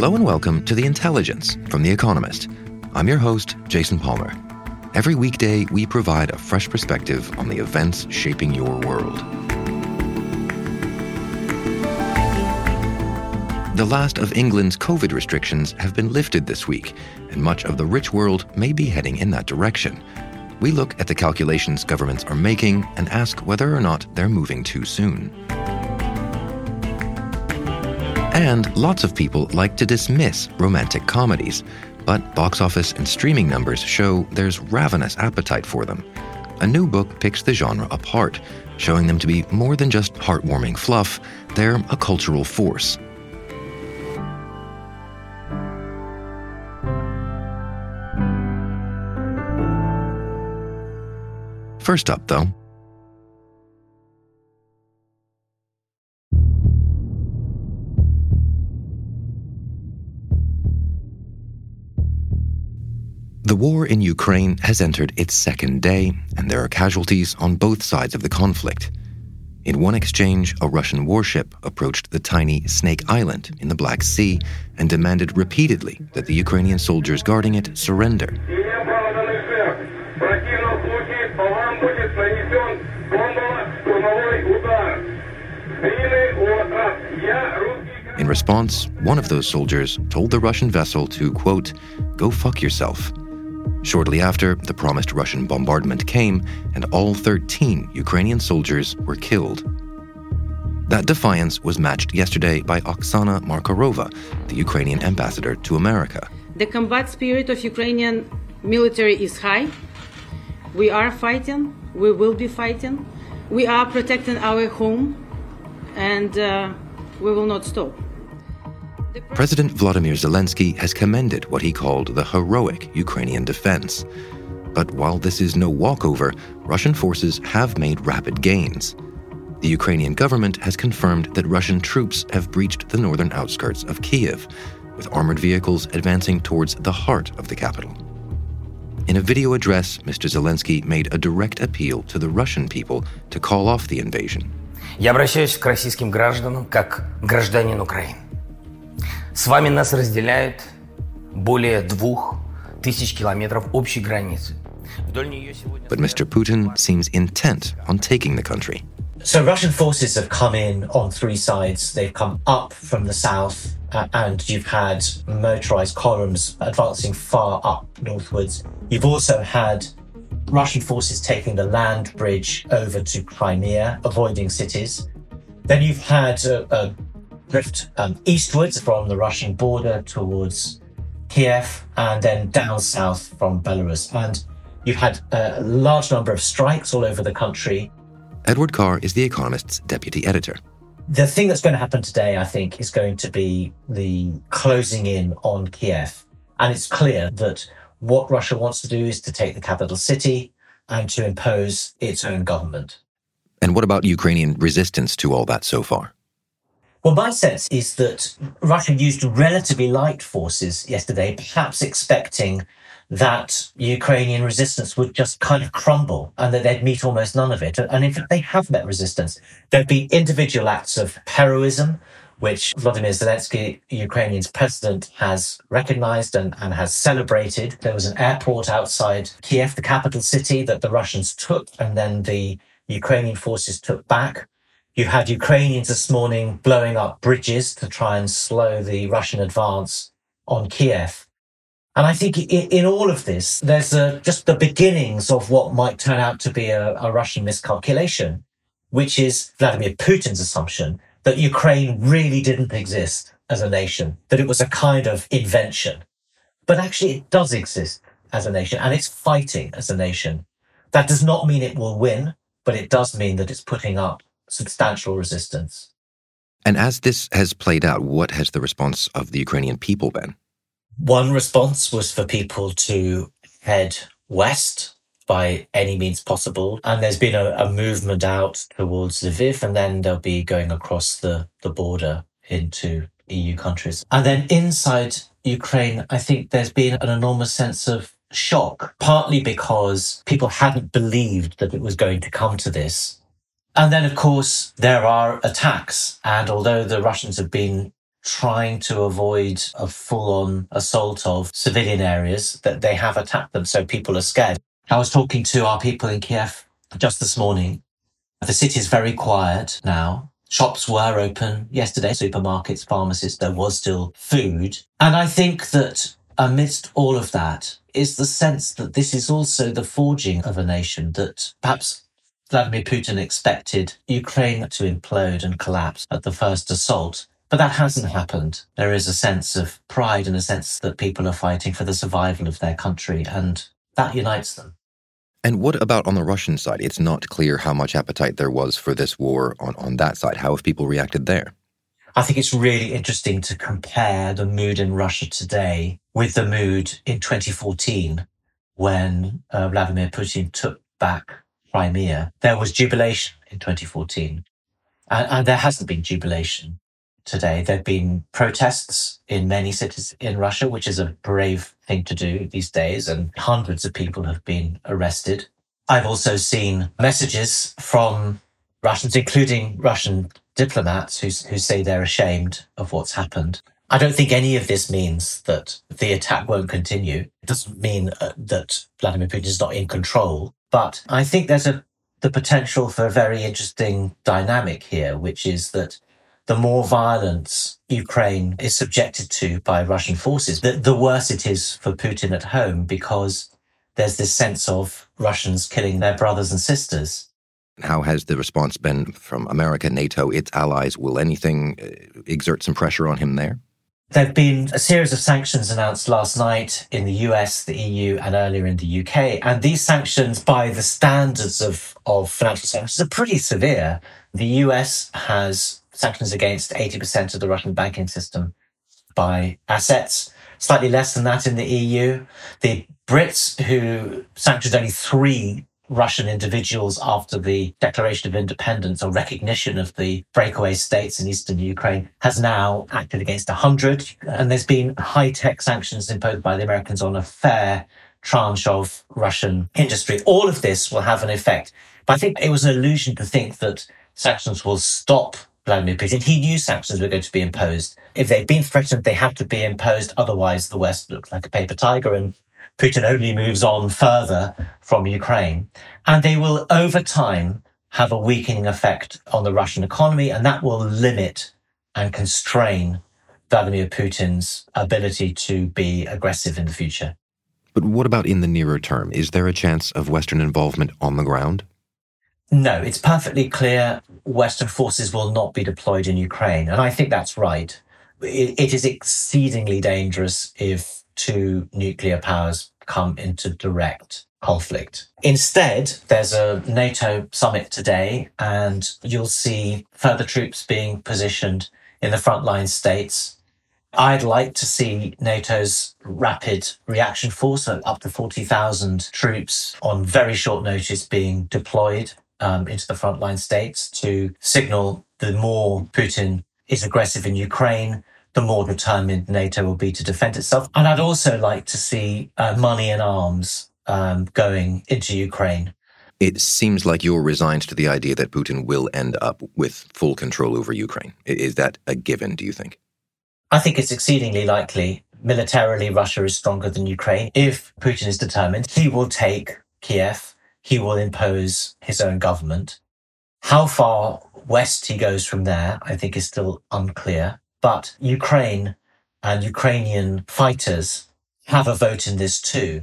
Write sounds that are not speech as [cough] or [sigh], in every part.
Hello and welcome to The Intelligence from The Economist. I'm your host, Jason Palmer. Every weekday, we provide a fresh perspective on the events shaping your world. The last of England's COVID restrictions have been lifted this week, and much of the rich world may be heading in that direction. We look at the calculations governments are making and ask whether or not they're moving too soon. And lots of people like to dismiss romantic comedies, but box office and streaming numbers show there's ravenous appetite for them. A new book picks the genre apart, showing them to be more than just heartwarming fluff, they're a cultural force. First up, though, The war in Ukraine has entered its second day, and there are casualties on both sides of the conflict. In one exchange, a Russian warship approached the tiny Snake Island in the Black Sea and demanded repeatedly that the Ukrainian soldiers guarding it surrender. In response, one of those soldiers told the Russian vessel to, quote, go fuck yourself. Shortly after, the promised Russian bombardment came, and all 13 Ukrainian soldiers were killed. That defiance was matched yesterday by Oksana Markarova, the Ukrainian ambassador to America. The combat spirit of Ukrainian military is high. We are fighting. We will be fighting. We are protecting our home, and uh, we will not stop. President Vladimir Zelensky has commended what he called the heroic Ukrainian defense. But while this is no walkover, Russian forces have made rapid gains. The Ukrainian government has confirmed that Russian troops have breached the northern outskirts of Kiev, with armored vehicles advancing towards the heart of the capital. In a video address, Mr. Zelensky made a direct appeal to the Russian people to call off the invasion. Я обращаюсь к российским гражданам как гражданин Украины. С вами нас разделяет более двух тысяч километров общей границы. But Mr. Putin seems intent on taking the country. So Russian forces have come in on three sides. They've come up from the south, uh, and you've had motorized columns advancing far up northwards. You've also had Russian forces taking the land bridge over to Crimea, avoiding cities. Then you've had a, a drift um, eastwards from the Russian border towards Kiev, and then down south from Belarus. And you've had a large number of strikes all over the country. Edward Carr is The Economist's deputy editor. The thing that's going to happen today, I think, is going to be the closing in on Kiev. And it's clear that what Russia wants to do is to take the capital city and to impose its own government. And what about Ukrainian resistance to all that so far? Well, my sense is that Russia used relatively light forces yesterday, perhaps expecting that Ukrainian resistance would just kind of crumble and that they'd meet almost none of it. And in fact, they have met resistance. There'd be individual acts of heroism, which Vladimir Zelensky, Ukrainian's president, has recognized and, and has celebrated. There was an airport outside Kiev, the capital city, that the Russians took and then the Ukrainian forces took back. You had Ukrainians this morning blowing up bridges to try and slow the Russian advance on Kiev. And I think in, all of this, there's a, just the beginnings of what might turn out to be a, a Russian miscalculation, which is Vladimir Putin's assumption that Ukraine really didn't exist as a nation, that it was a kind of invention. But actually, it does exist as a nation and it's fighting as a nation. That does not mean it will win, but it does mean that it's putting up substantial resistance. And as this has played out, what has the response of the Ukrainian people been? One response was for people to head west by any means possible. And there's been a, a, movement out towards Lviv, and then they'll be going across the, the border into EU countries. And then inside Ukraine, I think there's been an enormous sense of shock, partly because people hadn't believed that it was going to come to this. And then, of course, there are attacks. And although the Russians have been trying to avoid a full on assault of civilian areas, that they have attacked them. So people are scared. I was talking to our people in Kiev just this morning. The city is very quiet now. Shops were open yesterday, supermarkets, pharmacies, there was still food. And I think that amidst all of that is the sense that this is also the forging of a nation that perhaps Vladimir Putin expected Ukraine to implode and collapse at the first assault. But that hasn't happened. There is a sense of pride and a sense that people are fighting for the survival of their country, and that unites them. And what about on the Russian side? It's not clear how much appetite there was for this war on, on that side. How have people reacted there? I think it's really interesting to compare the mood in Russia today with the mood in 2014 when uh, Vladimir Putin took back Crimea. There was jubilation in 2014, and, and there hasn't been jubilation today. There have been protests in many cities in Russia, which is a brave thing to do these days, and hundreds of people have been arrested. I've also seen messages from Russians, including Russian diplomats, who, who say they're ashamed of what's happened. I don't think any of this means that the attack won't continue. It doesn't mean uh, that Vladimir Putin is not in control. But I think there's a the potential for a very interesting dynamic here, which is that the more violence Ukraine is subjected to by Russian forces, the, the worse it is for Putin at home because there's this sense of Russians killing their brothers and sisters. How has the response been from America, NATO, its allies? Will anything uh, exert some pressure on him there? There have been a series of sanctions announced last night in the US, the EU, and earlier in the UK. And these sanctions, by the standards of, of financial sanctions, are pretty severe. The US has sanctions against 80% of the Russian banking system by assets, slightly less than that in the EU. The Brits, who sanctioned only three Russian individuals after the declaration of independence or recognition of the breakaway states in eastern Ukraine, has now acted against 100. And there's been high tech sanctions imposed by the Americans on a fair tranche of Russian industry. All of this will have an effect. But I think it was an illusion to think that sanctions will stop Vladimir Putin. He knew sanctions were going to be imposed. If they'd been threatened, they had to be imposed. Otherwise, the West looked like a paper tiger and Putin only moves on further from Ukraine. And they will, over time, have a weakening effect on the Russian economy, and that will limit and constrain Vladimir Putin's ability to be aggressive in the future. But what about in the nearer term? Is there a chance of Western involvement on the ground? No, it's perfectly clear Western forces will not be deployed in Ukraine. And I think that's right. it, it is exceedingly dangerous if two nuclear powers come into direct conflict. Instead, there's a NATO summit today, and you'll see further troops being positioned in the frontline states. I'd like to see NATO's rapid reaction force, so up to 40,000 troops on very short notice being deployed um, into the frontline states to signal the more Putin is aggressive in Ukraine, the more determined NATO will be to defend itself. And I'd also like to see uh, money and arms um, going into Ukraine. It seems like you're resigned to the idea that Putin will end up with full control over Ukraine. Is that a given, do you think? I think it's exceedingly likely. Militarily, Russia is stronger than Ukraine. If Putin is determined, he will take Kiev he will impose his own government. How far west he goes from there, I think is still unclear. But Ukraine and Ukrainian fighters have a vote in this too.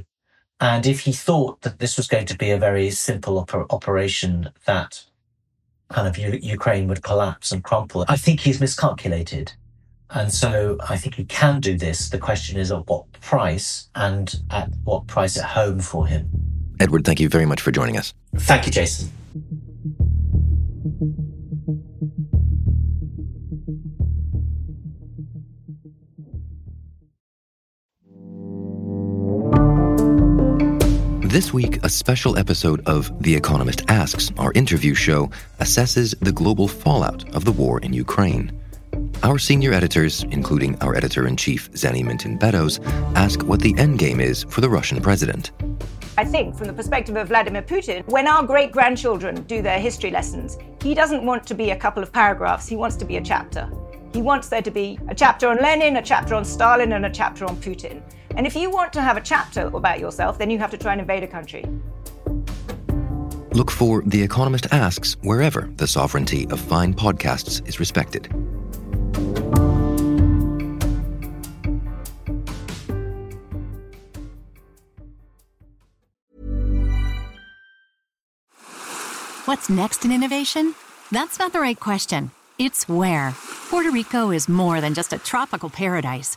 And if he thought that this was going to be a very simple oper- operation that kind of U- Ukraine would collapse and crumple, I think he's miscalculated. And so I think he can do this. The question is at what price and at what price at home for him. Edward, thank you very much for joining us. Thank you, Jason. This week, a special episode of The Economist Asks, our interview show, assesses the global fallout of the war in Ukraine. Our senior editors, including our editor in chief, Zanny Minton Beddoes, ask what the endgame is for the Russian president. I think, from the perspective of Vladimir Putin, when our great grandchildren do their history lessons, he doesn't want to be a couple of paragraphs, he wants to be a chapter. He wants there to be a chapter on Lenin, a chapter on Stalin, and a chapter on Putin. And if you want to have a chapter about yourself, then you have to try and invade a country. Look for The Economist Asks wherever the sovereignty of fine podcasts is respected. What's next in innovation? That's not the right question. It's where. Puerto Rico is more than just a tropical paradise.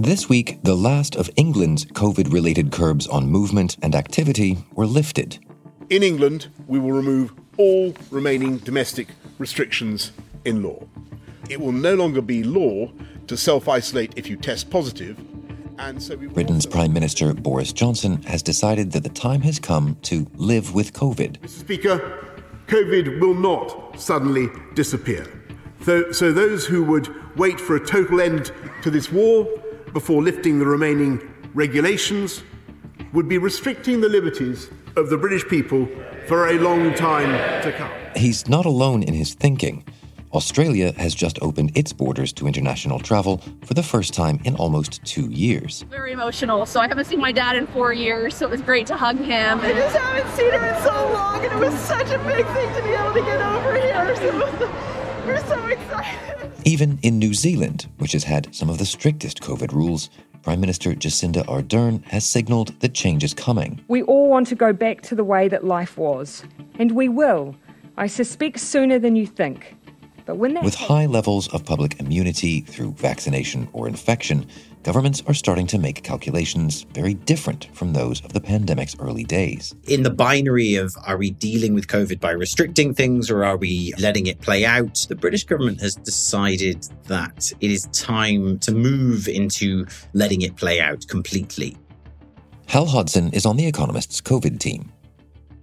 This week, the last of England's COVID related curbs on movement and activity were lifted. In England, we will remove all remaining domestic restrictions in law. It will no longer be law to self isolate if you test positive. And so Britain's Prime Minister Boris Johnson has decided that the time has come to live with COVID. Mr. Speaker, COVID will not suddenly disappear. So, so those who would wait for a total end to this war before lifting the remaining regulations would be restricting the liberties of the British people for a long time to come. He's not alone in his thinking. Australia has just opened its borders to international travel for the first time in almost two years. Very emotional. So I haven't seen my dad in four years, so it was great to hug him. I just haven't seen him in so long, and it was such a big thing to be able to get over here. [laughs] So we're so excited. Even in New Zealand, which has had some of the strictest COVID rules, Prime Minister Jacinda Ardern has signalled that change is coming. We all want to go back to the way that life was, and we will. I suspect sooner than you think. But when With high levels of public immunity through vaccination or infection, governments are starting to make calculations very different from those of the pandemic's early days. In the binary of are we dealing with COVID by restricting things or are we letting it play out, the British government has decided that it is time to move into letting it play out completely. Hal Hodson is on The Economist's COVID team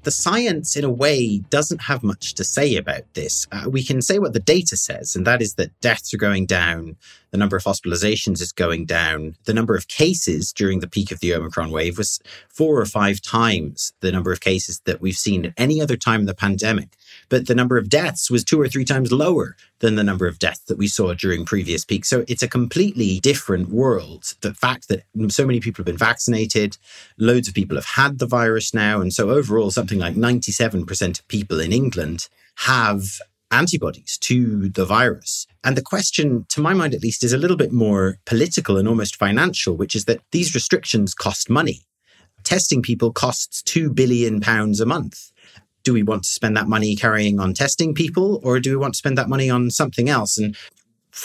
the science, in a way, doesn't have much to say about this. Uh, we can say what the data says, and that is that deaths are going down, the number of hospitalizations is going down, the number of cases during the peak of the Omicron wave was four or five times the number of cases that we've seen at any other time in the pandemic. But the number of deaths was two or three times lower than the number of deaths that we saw during previous peaks. So it's a completely different world. The fact that so many people have been vaccinated, loads of people have had the virus now. And so overall, something like 97% of people in England have antibodies to the virus. And the question, to my mind at least, is a little bit more political and almost financial, which is that these restrictions cost money. Testing people costs £2 billion a month do we want to spend that money carrying on testing people or do we want to spend that money on something else? And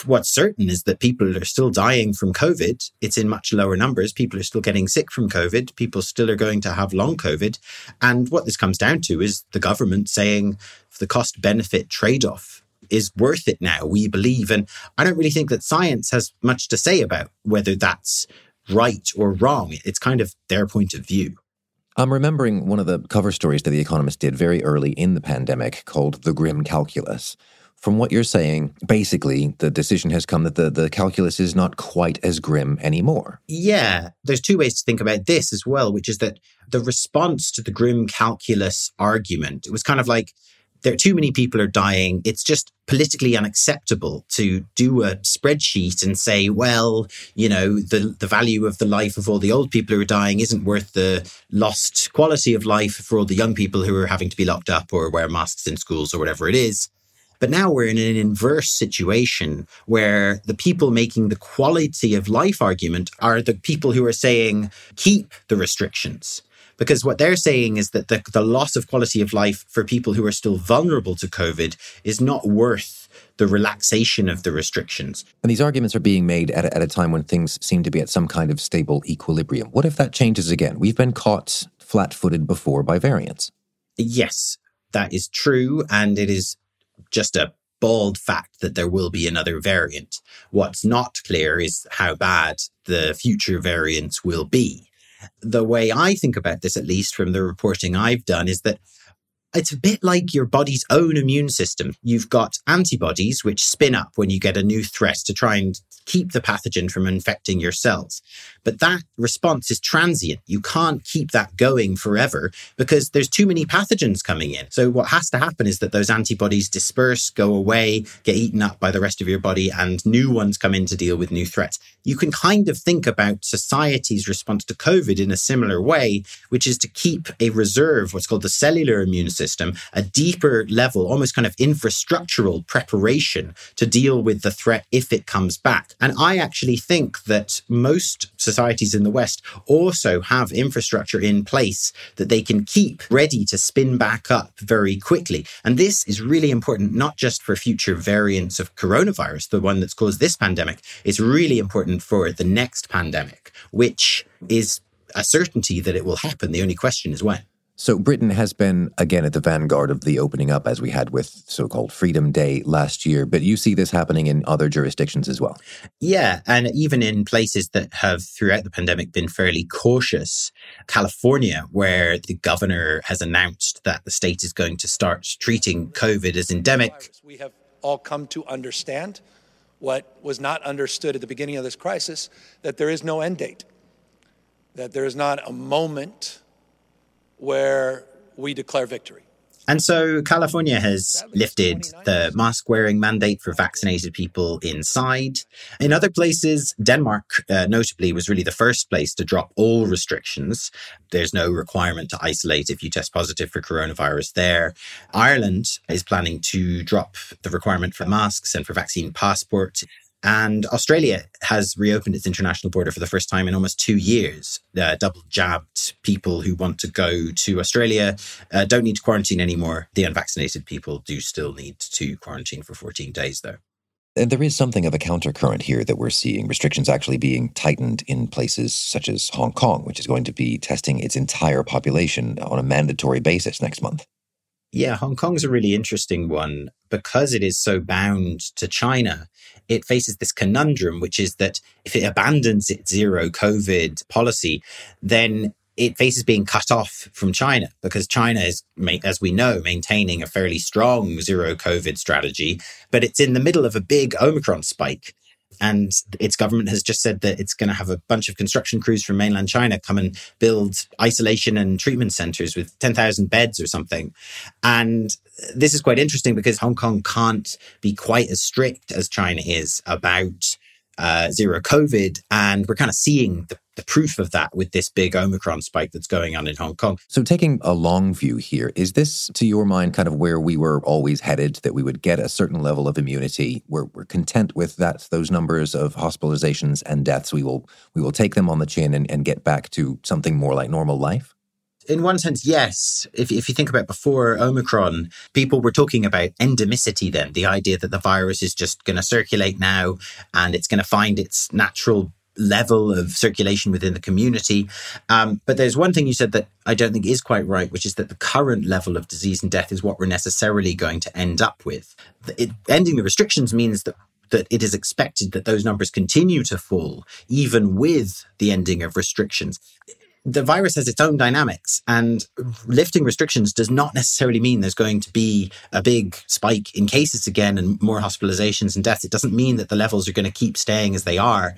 what's certain is that people are still dying from COVID. It's in much lower numbers. People are still getting sick from COVID. People still are going to have long COVID. And what this comes down to is the government saying the cost benefit trade off is worth it now, we believe. And I don't really think that science has much to say about whether that's right or wrong. It's kind of their point of view. I'm remembering one of the cover stories that The Economist did very early in the pandemic called The Grim Calculus. From what you're saying, basically, the decision has come that the, the calculus is not quite as grim anymore. Yeah. There's two ways to think about this as well, which is that the response to the grim calculus argument, it was kind of like, there are too many people are dying. It's just politically unacceptable to do a spreadsheet and say, well, you know, the, the value of the life of all the old people who are dying isn't worth the lost quality of life for all the young people who are having to be locked up or wear masks in schools or whatever it is. But now we're in an inverse situation where the people making the quality of life argument are the people who are saying, keep the restrictions. Because what they're saying is that the, the loss of quality of life for people who are still vulnerable to COVID is not worth the relaxation of the restrictions. And these arguments are being made at a, at a time when things seem to be at some kind of stable equilibrium. What if that changes again? We've been caught flat footed before by variants. Yes, that is true. And it is just a bald fact that there will be another variant. What's not clear is how bad the future variants will be. The way I think about this, at least from the reporting I've done, is that it's a bit like your body's own immune system. You've got antibodies which spin up when you get a new threat to try and keep the pathogen from infecting your cells. But that response is transient. You can't keep that going forever because there's too many pathogens coming in. So what has to happen is that those antibodies disperse, go away, get eaten up by the rest of your body, and new ones come in to deal with new threats. You can kind of think about society's response to COVID in a similar way, which is to keep a reserve, what's called the cellular immune system, a deeper level, almost kind of infrastructural preparation to deal with the threat if it comes back. And I actually think that most societies in the West also have infrastructure in place that they can keep ready to spin back up very quickly. And this is really important, not just for future variants of coronavirus, the one that's caused this pandemic. It's really important for the next pandemic, which is a certainty that it will happen. The only question is when. So, Britain has been again at the vanguard of the opening up as we had with so called Freedom Day last year, but you see this happening in other jurisdictions as well. Yeah. And even in places that have throughout the pandemic been fairly cautious, California, where the governor has announced that the state is going to start treating COVID as endemic. We have all come to understand what was not understood at the beginning of this crisis that there is no end date, that there is not a moment where we declare victory. And so California has lifted the mask wearing mandate for vaccinated people inside. In other places, Denmark, uh, notably, was really the first place to drop all restrictions. There's no requirement to isolate if you test positive for coronavirus there. Ireland is planning to drop the requirement for masks and for vaccine passports. And Australia has reopened its international border for the first time in almost two years. Uh, double jabbed people who want to go to Australia uh, don't need to quarantine anymore. The unvaccinated people do still need to quarantine for 14 days, though. And there is something of a countercurrent here that we're seeing restrictions actually being tightened in places such as Hong Kong, which is going to be testing its entire population on a mandatory basis next month. Yeah, Hong Kong's a really interesting one because it is so bound to China. It faces this conundrum, which is that if it abandons its zero COVID policy, then it faces being cut off from China because China is, as we know, maintaining a fairly strong zero COVID strategy, but it's in the middle of a big Omicron spike. And its government has just said that it's going to have a bunch of construction crews from mainland China come and build isolation and treatment centers with 10,000 beds or something. And this is quite interesting because Hong Kong can't be quite as strict as China is about uh, zero COVID. And we're kind of seeing the, proof of that with this big Omicron spike that's going on in Hong Kong. So, taking a long view here, is this, to your mind, kind of where we were always headed, that we would get a certain level of immunity? We're, we're content with that, those numbers of hospitalizations and deaths. We will, we will take them on the chin and, and get back to something more like normal life? in one sense, yes. If, if you think about before Omicron, people were talking about endemicity then, the idea that the virus is just going to circulate now and it's going to find its natural level of circulation within the community. Um, but there's one thing you said that I don't think is quite right, which is that the current level of disease and death is what we're necessarily going to end up with. It, ending the restrictions means that that it is expected that those numbers continue to fall even with the ending of restrictions the virus has its own dynamics and lifting restrictions does not necessarily mean there's going to be a big spike in cases again and more hospitalizations and deaths. It doesn't mean that the levels are going to keep staying as they are.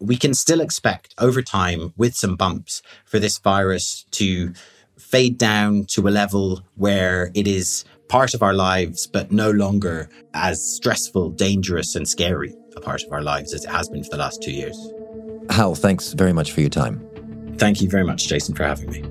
We can still expect over time with some bumps for this virus to fade down to a level where it is part of our lives, but no longer as stressful, dangerous and scary a part of our lives as it has been for the last two years. Hal, thanks very much for your time. Thank you very much, Jason, for having me.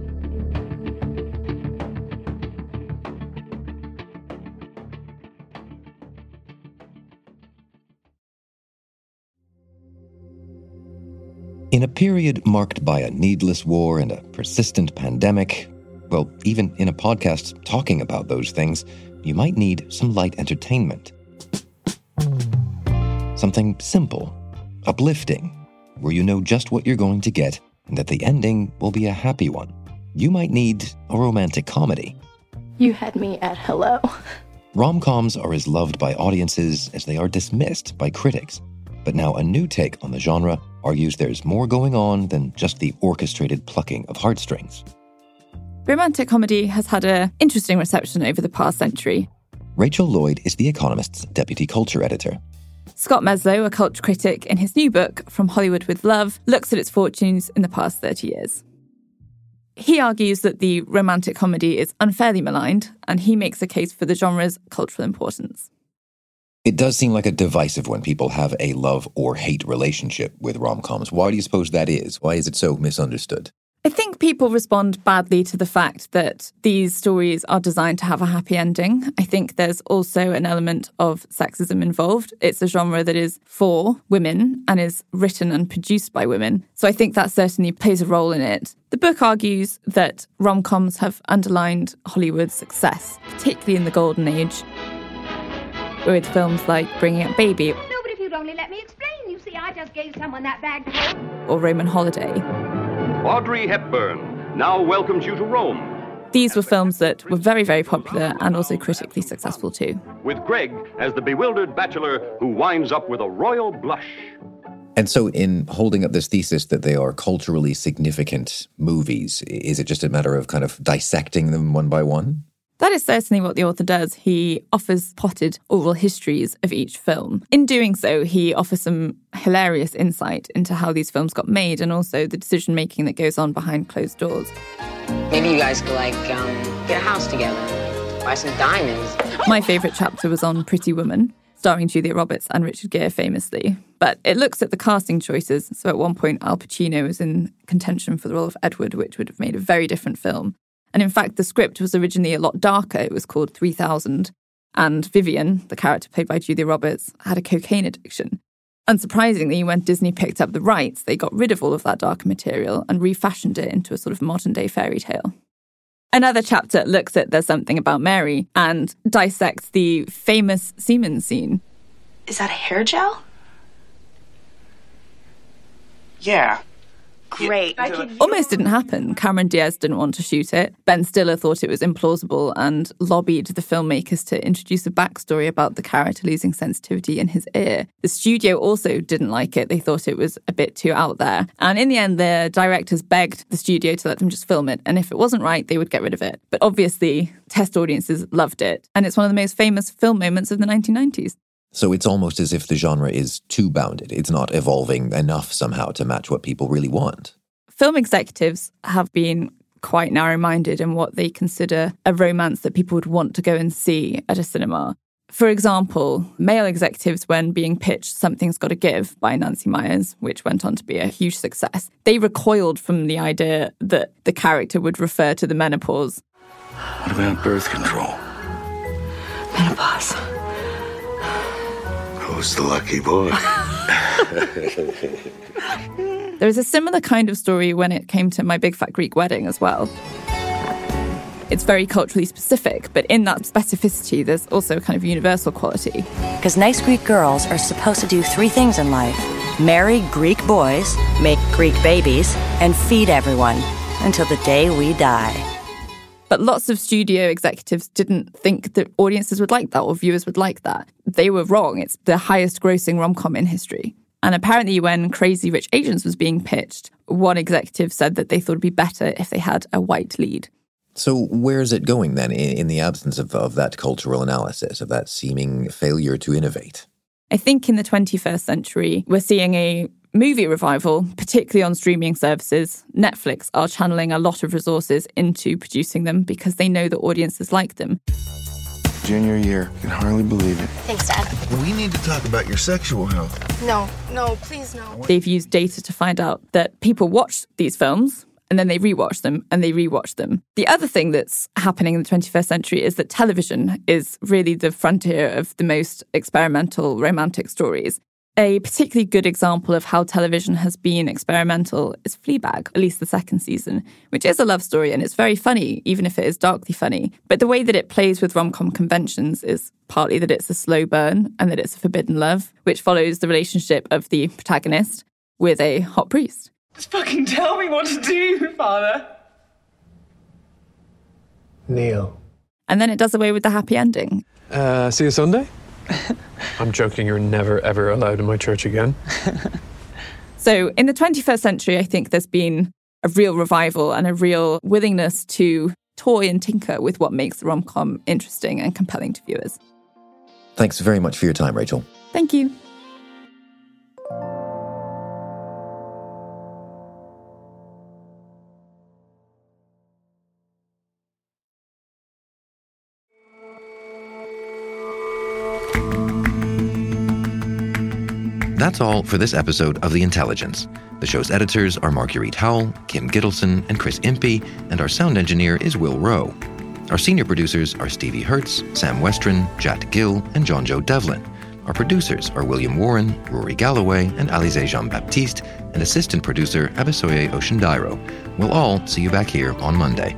In a period marked by a needless war and a persistent pandemic, well, even in a podcast talking about those things, you might need some light entertainment. Something simple, uplifting, where you know just what you're going to get and that the ending will be a happy one. You might need a romantic comedy. You had me at hello. [laughs] Rom coms are as loved by audiences as they are dismissed by critics. But now a new take on the genre argues there's more going on than just the orchestrated plucking of heartstrings. Romantic comedy has had an interesting reception over the past century. Rachel Lloyd is The Economist's deputy culture editor. Scott Meslow, a culture critic, in his new book, From Hollywood with Love, looks at its fortunes in the past 30 years. He argues that the romantic comedy is unfairly maligned, and he makes a case for the genre's cultural importance. It does seem like a divisive one. people have a love or hate relationship with rom coms. Why do you suppose that is? Why is it so misunderstood? I think people respond badly to the fact that these stories are designed to have a happy ending. I think there's also an element of sexism involved. It's a genre that is for women and is written and produced by women. So I think that certainly plays a role in it. The book argues that rom coms have underlined Hollywood's success, particularly in the golden age, with films like Bringing Up Baby. No, but if you'd only let me explain, you see, I just gave someone that bag Or Roman Holiday. Audrey Hepburn now welcomes you to Rome. These were films that were very, very popular and also critically successful too. With Greg as the bewildered bachelor who winds up with a royal blush. And so, in holding up this thesis that they are culturally significant movies, is it just a matter of kind of dissecting them one by one? That is certainly what the author does. He offers potted oral histories of each film. In doing so, he offers some hilarious insight into how these films got made and also the decision making that goes on behind closed doors. Maybe you guys could, like, um, get a house together, buy some diamonds. My favourite chapter was on Pretty Woman, starring Julia Roberts and Richard Gere famously. But it looks at the casting choices. So at one point, Al Pacino was in contention for the role of Edward, which would have made a very different film. And in fact, the script was originally a lot darker. It was called 3000. And Vivian, the character played by Julia Roberts, had a cocaine addiction. Unsurprisingly, when Disney picked up the rights, they got rid of all of that darker material and refashioned it into a sort of modern day fairy tale. Another chapter looks at There's Something About Mary and dissects the famous semen scene. Is that a hair gel? Yeah, Great. Almost didn't happen. Cameron Diaz didn't want to shoot it. Ben Stiller thought it was implausible and lobbied the filmmakers to introduce a backstory about the character losing sensitivity in his ear. The studio also didn't like it. They thought it was a bit too out there. And in the end, the directors begged the studio to let them just film it. And if it wasn't right, they would get rid of it. But obviously, test audiences loved it. And it's one of the most famous film moments of the 1990s. So it's almost as if the genre is too bounded. It's not evolving enough somehow to match what people really want. Film executives have been quite narrow minded in what they consider a romance that people would want to go and see at a cinema. For example, male executives, when being pitched Something's Gotta Give by Nancy Meyers, which went on to be a huge success, they recoiled from the idea that the character would refer to the menopause. What about birth control? Menopause. Who's the lucky boy? [laughs] There was a similar kind of story when it came to My Big Fat Greek Wedding as well. It's very culturally specific, but in that specificity, there's also a kind of universal quality. Because nice Greek girls are supposed to do three things in life marry Greek boys, make Greek babies, and feed everyone until the day we die. But lots of studio executives didn't think that audiences would like that or viewers would like that. They were wrong. It's the highest grossing rom com in history. And apparently, when Crazy Rich Asians was being pitched, one executive said that they thought it'd be better if they had a white lead. So, where is it going then in, in the absence of, of that cultural analysis, of that seeming failure to innovate? I think in the 21st century, we're seeing a movie revival, particularly on streaming services. Netflix are channeling a lot of resources into producing them because they know that audiences like them. Junior year. Can hardly believe it. Thanks, Dad. We need to talk about your sexual health. No, no, please no. They've used data to find out that people watch these films and then they rewatch them and they rewatch them. The other thing that's happening in the 21st century is that television is really the frontier of the most experimental romantic stories. A particularly good example of how television has been experimental is Fleabag, at least the second season, which is a love story and it's very funny, even if it is darkly funny. But the way that it plays with rom com conventions is partly that it's a slow burn and that it's a forbidden love, which follows the relationship of the protagonist with a hot priest. Just fucking tell me what to do, Father. Kneel. And then it does away with the happy ending. Uh, see you Sunday? [laughs] I'm joking, you're never ever allowed in my church again. [laughs] So in the 21st century, I think there's been a real revival and a real willingness to toy and tinker with what makes the rom com interesting and compelling to viewers. Thanks very much for your time, Rachel. Thank you. That's all for this episode of The Intelligence. The show's editors are Marguerite Howell, Kim Gittleson, and Chris Impey, and our sound engineer is Will Rowe. Our senior producers are Stevie Hertz, Sam Westron, Jat Gill, and John Joe Devlin. Our producers are William Warren, Rory Galloway, and Alize Jean Baptiste, and assistant producer Abisoye Oshindairo. We'll all see you back here on Monday.